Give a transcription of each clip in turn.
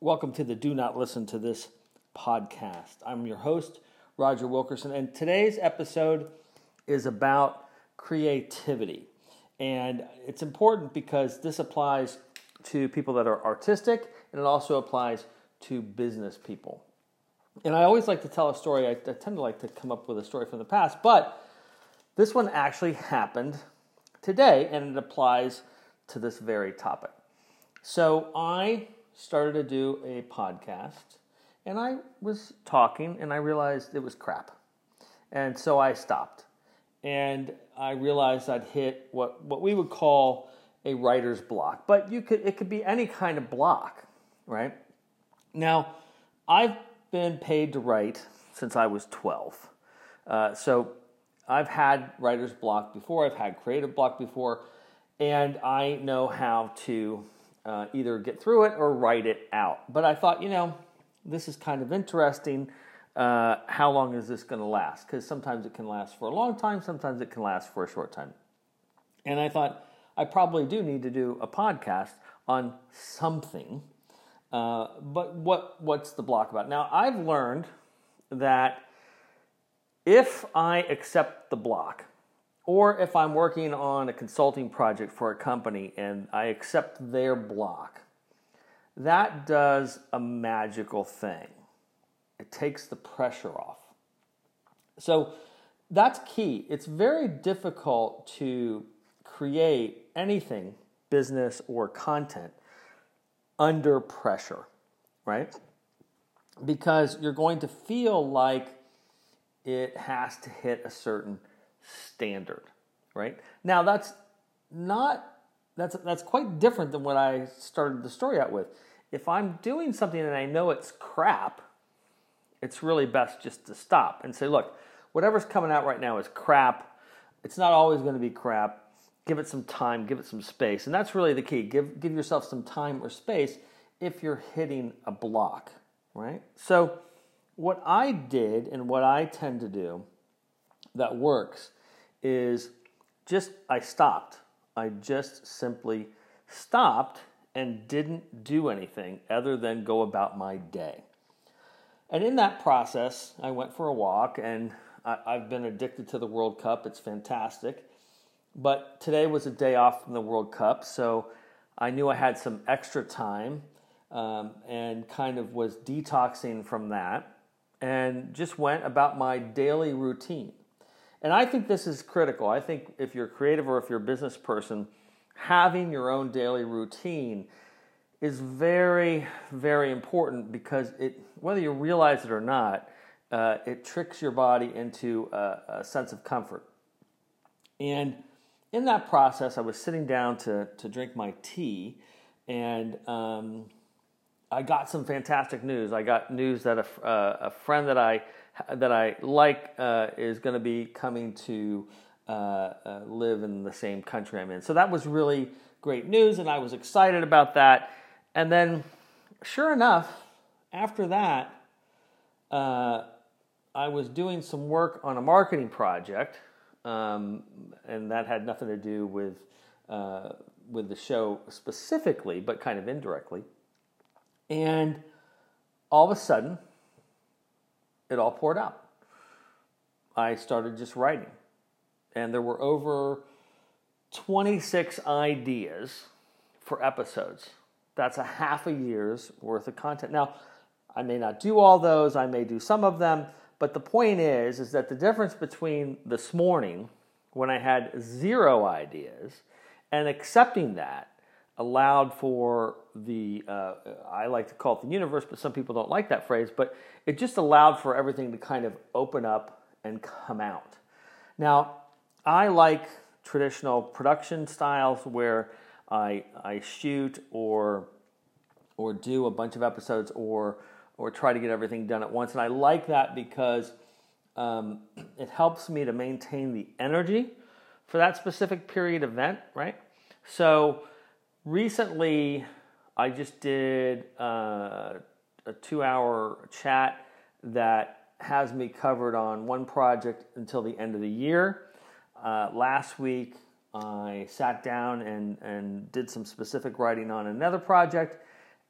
Welcome to the Do Not Listen to This podcast. I'm your host, Roger Wilkerson, and today's episode is about creativity. And it's important because this applies to people that are artistic and it also applies to business people. And I always like to tell a story. I, I tend to like to come up with a story from the past, but this one actually happened today and it applies to this very topic. So I started to do a podcast and I was talking and I realized it was crap. And so I stopped. And I realized I'd hit what, what we would call a writer's block. But you could it could be any kind of block, right? Now, I've been paid to write since I was 12. Uh, so I've had writer's block before, I've had creative block before, and I know how to uh, either get through it or write it out. But I thought, you know, this is kind of interesting. Uh, how long is this going to last? Because sometimes it can last for a long time, sometimes it can last for a short time. And I thought, I probably do need to do a podcast on something. Uh, but what what's the block about? Now I've learned that if I accept the block, or if I'm working on a consulting project for a company and I accept their block, that does a magical thing. It takes the pressure off. So that's key. It's very difficult to create anything, business or content, under pressure, right? Because you're going to feel like it has to hit a certain standard, right? Now that's not that's that's quite different than what I started the story out with. If I'm doing something and I know it's crap, it's really best just to stop and say, look, whatever's coming out right now is crap. It's not always going to be crap give it some time, give it some space. And that's really the key. Give, give yourself some time or space if you're hitting a block, right? So, what I did and what I tend to do that works is just I stopped. I just simply stopped and didn't do anything other than go about my day. And in that process, I went for a walk and I, have been addicted to the World Cup. It's fantastic. But today was a day off from the World Cup, so I knew I had some extra time um, and kind of was detoxing from that and just went about my daily routine. And I think this is critical. I think if you're creative or if you're a business person, having your own daily routine is very, very important because it, whether you realize it or not, uh, it tricks your body into a, a sense of comfort. And in that process, I was sitting down to, to drink my tea, and um, I got some fantastic news. I got news that a, uh, a friend that I that I like uh, is going to be coming to uh, uh, live in the same country I'm in. So that was really great news, and I was excited about that. And then, sure enough, after that, uh, I was doing some work on a marketing project um, and that had nothing to do with uh, with the show specifically, but kind of indirectly. And all of a sudden, it all poured out. I started just writing, and there were over 26 ideas for episodes. That's a half a year's worth of content. Now, I may not do all those, I may do some of them, but the point is, is that the difference between this morning, when I had zero ideas, and accepting that allowed for the, uh, I like to call it the universe, but some people don't like that phrase, but it just allowed for everything to kind of open up and come out. Now, I like traditional production styles where I, I shoot or, or do a bunch of episodes or or try to get everything done at once. And I like that because um, it helps me to maintain the energy for that specific period event, right? So recently, I just did uh, a two hour chat that has me covered on one project until the end of the year. Uh, last week, I sat down and, and did some specific writing on another project.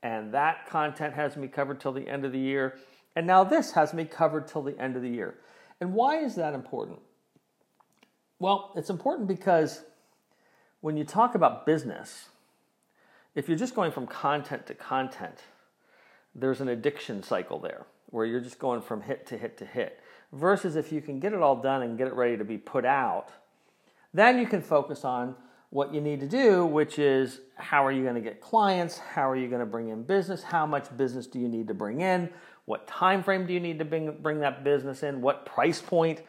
and that content has me covered till the end of the year. And now this has me covered till the end of the year. And why is that important? Well, it's important because when you talk about business, if you're just going from content to content, there's an addiction cycle there where you're just going from hit to hit to hit. Versus if you can get it all done and get it ready to be put out, then you can focus on what you need to do, which is how are you going to get clients? How are you going to bring in business? How much business do you need to bring in? What time frame do you need to bring, bring that business in? What price point?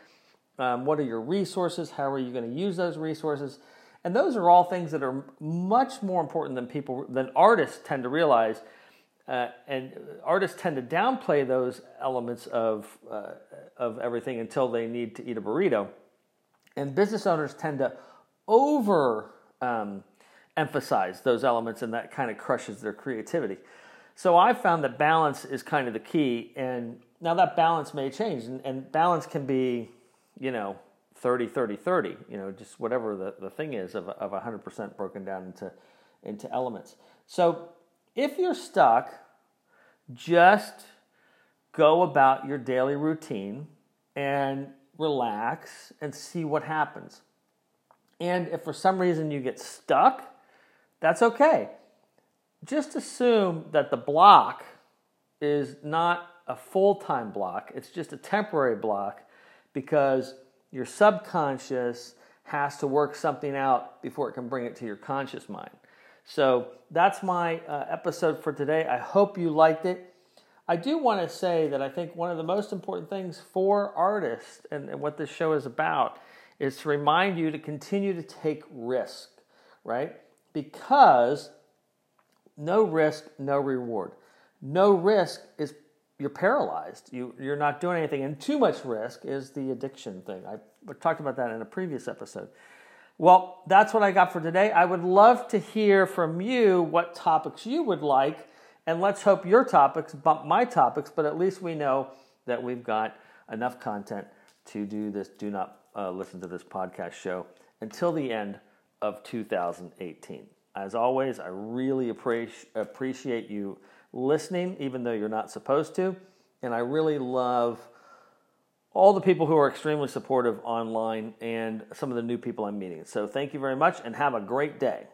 Um, what are your resources? How are you going to use those resources? And those are all things that are much more important than people than artists tend to realize. Uh, and artists tend to downplay those elements of uh, of everything until they need to eat a burrito. And business owners tend to over um, emphasize those elements, and that kind of crushes their creativity. So I found that balance is kind of the key. And now that balance may change, and, and balance can be, you know, 30, 30, 30, you know, just whatever the, the thing is of, of 100% broken down into, into elements. So if you're stuck, just go about your daily routine and relax and see what happens. And if for some reason you get stuck, that's okay. Just assume that the block is not a full time block, it's just a temporary block because your subconscious has to work something out before it can bring it to your conscious mind. So that's my uh, episode for today. I hope you liked it. I do want to say that I think one of the most important things for artists and, and what this show is about is to remind you to continue to take risk, right? Because no risk, no reward. No risk is you're paralyzed. You you're not doing anything, and too much risk is the addiction thing. I talked about that in a previous episode. Well, that's what I got for today. I would love to hear from you what topics you would like, and let's hope your topics bump my topics. But at least we know that we've got enough content to do this. Do not uh, listen to this podcast show until the end of 2018. As always, I really appreciate you listening, even though you're not supposed to. And I really love all the people who are extremely supportive online and some of the new people I'm meeting. So thank you very much and have a great day.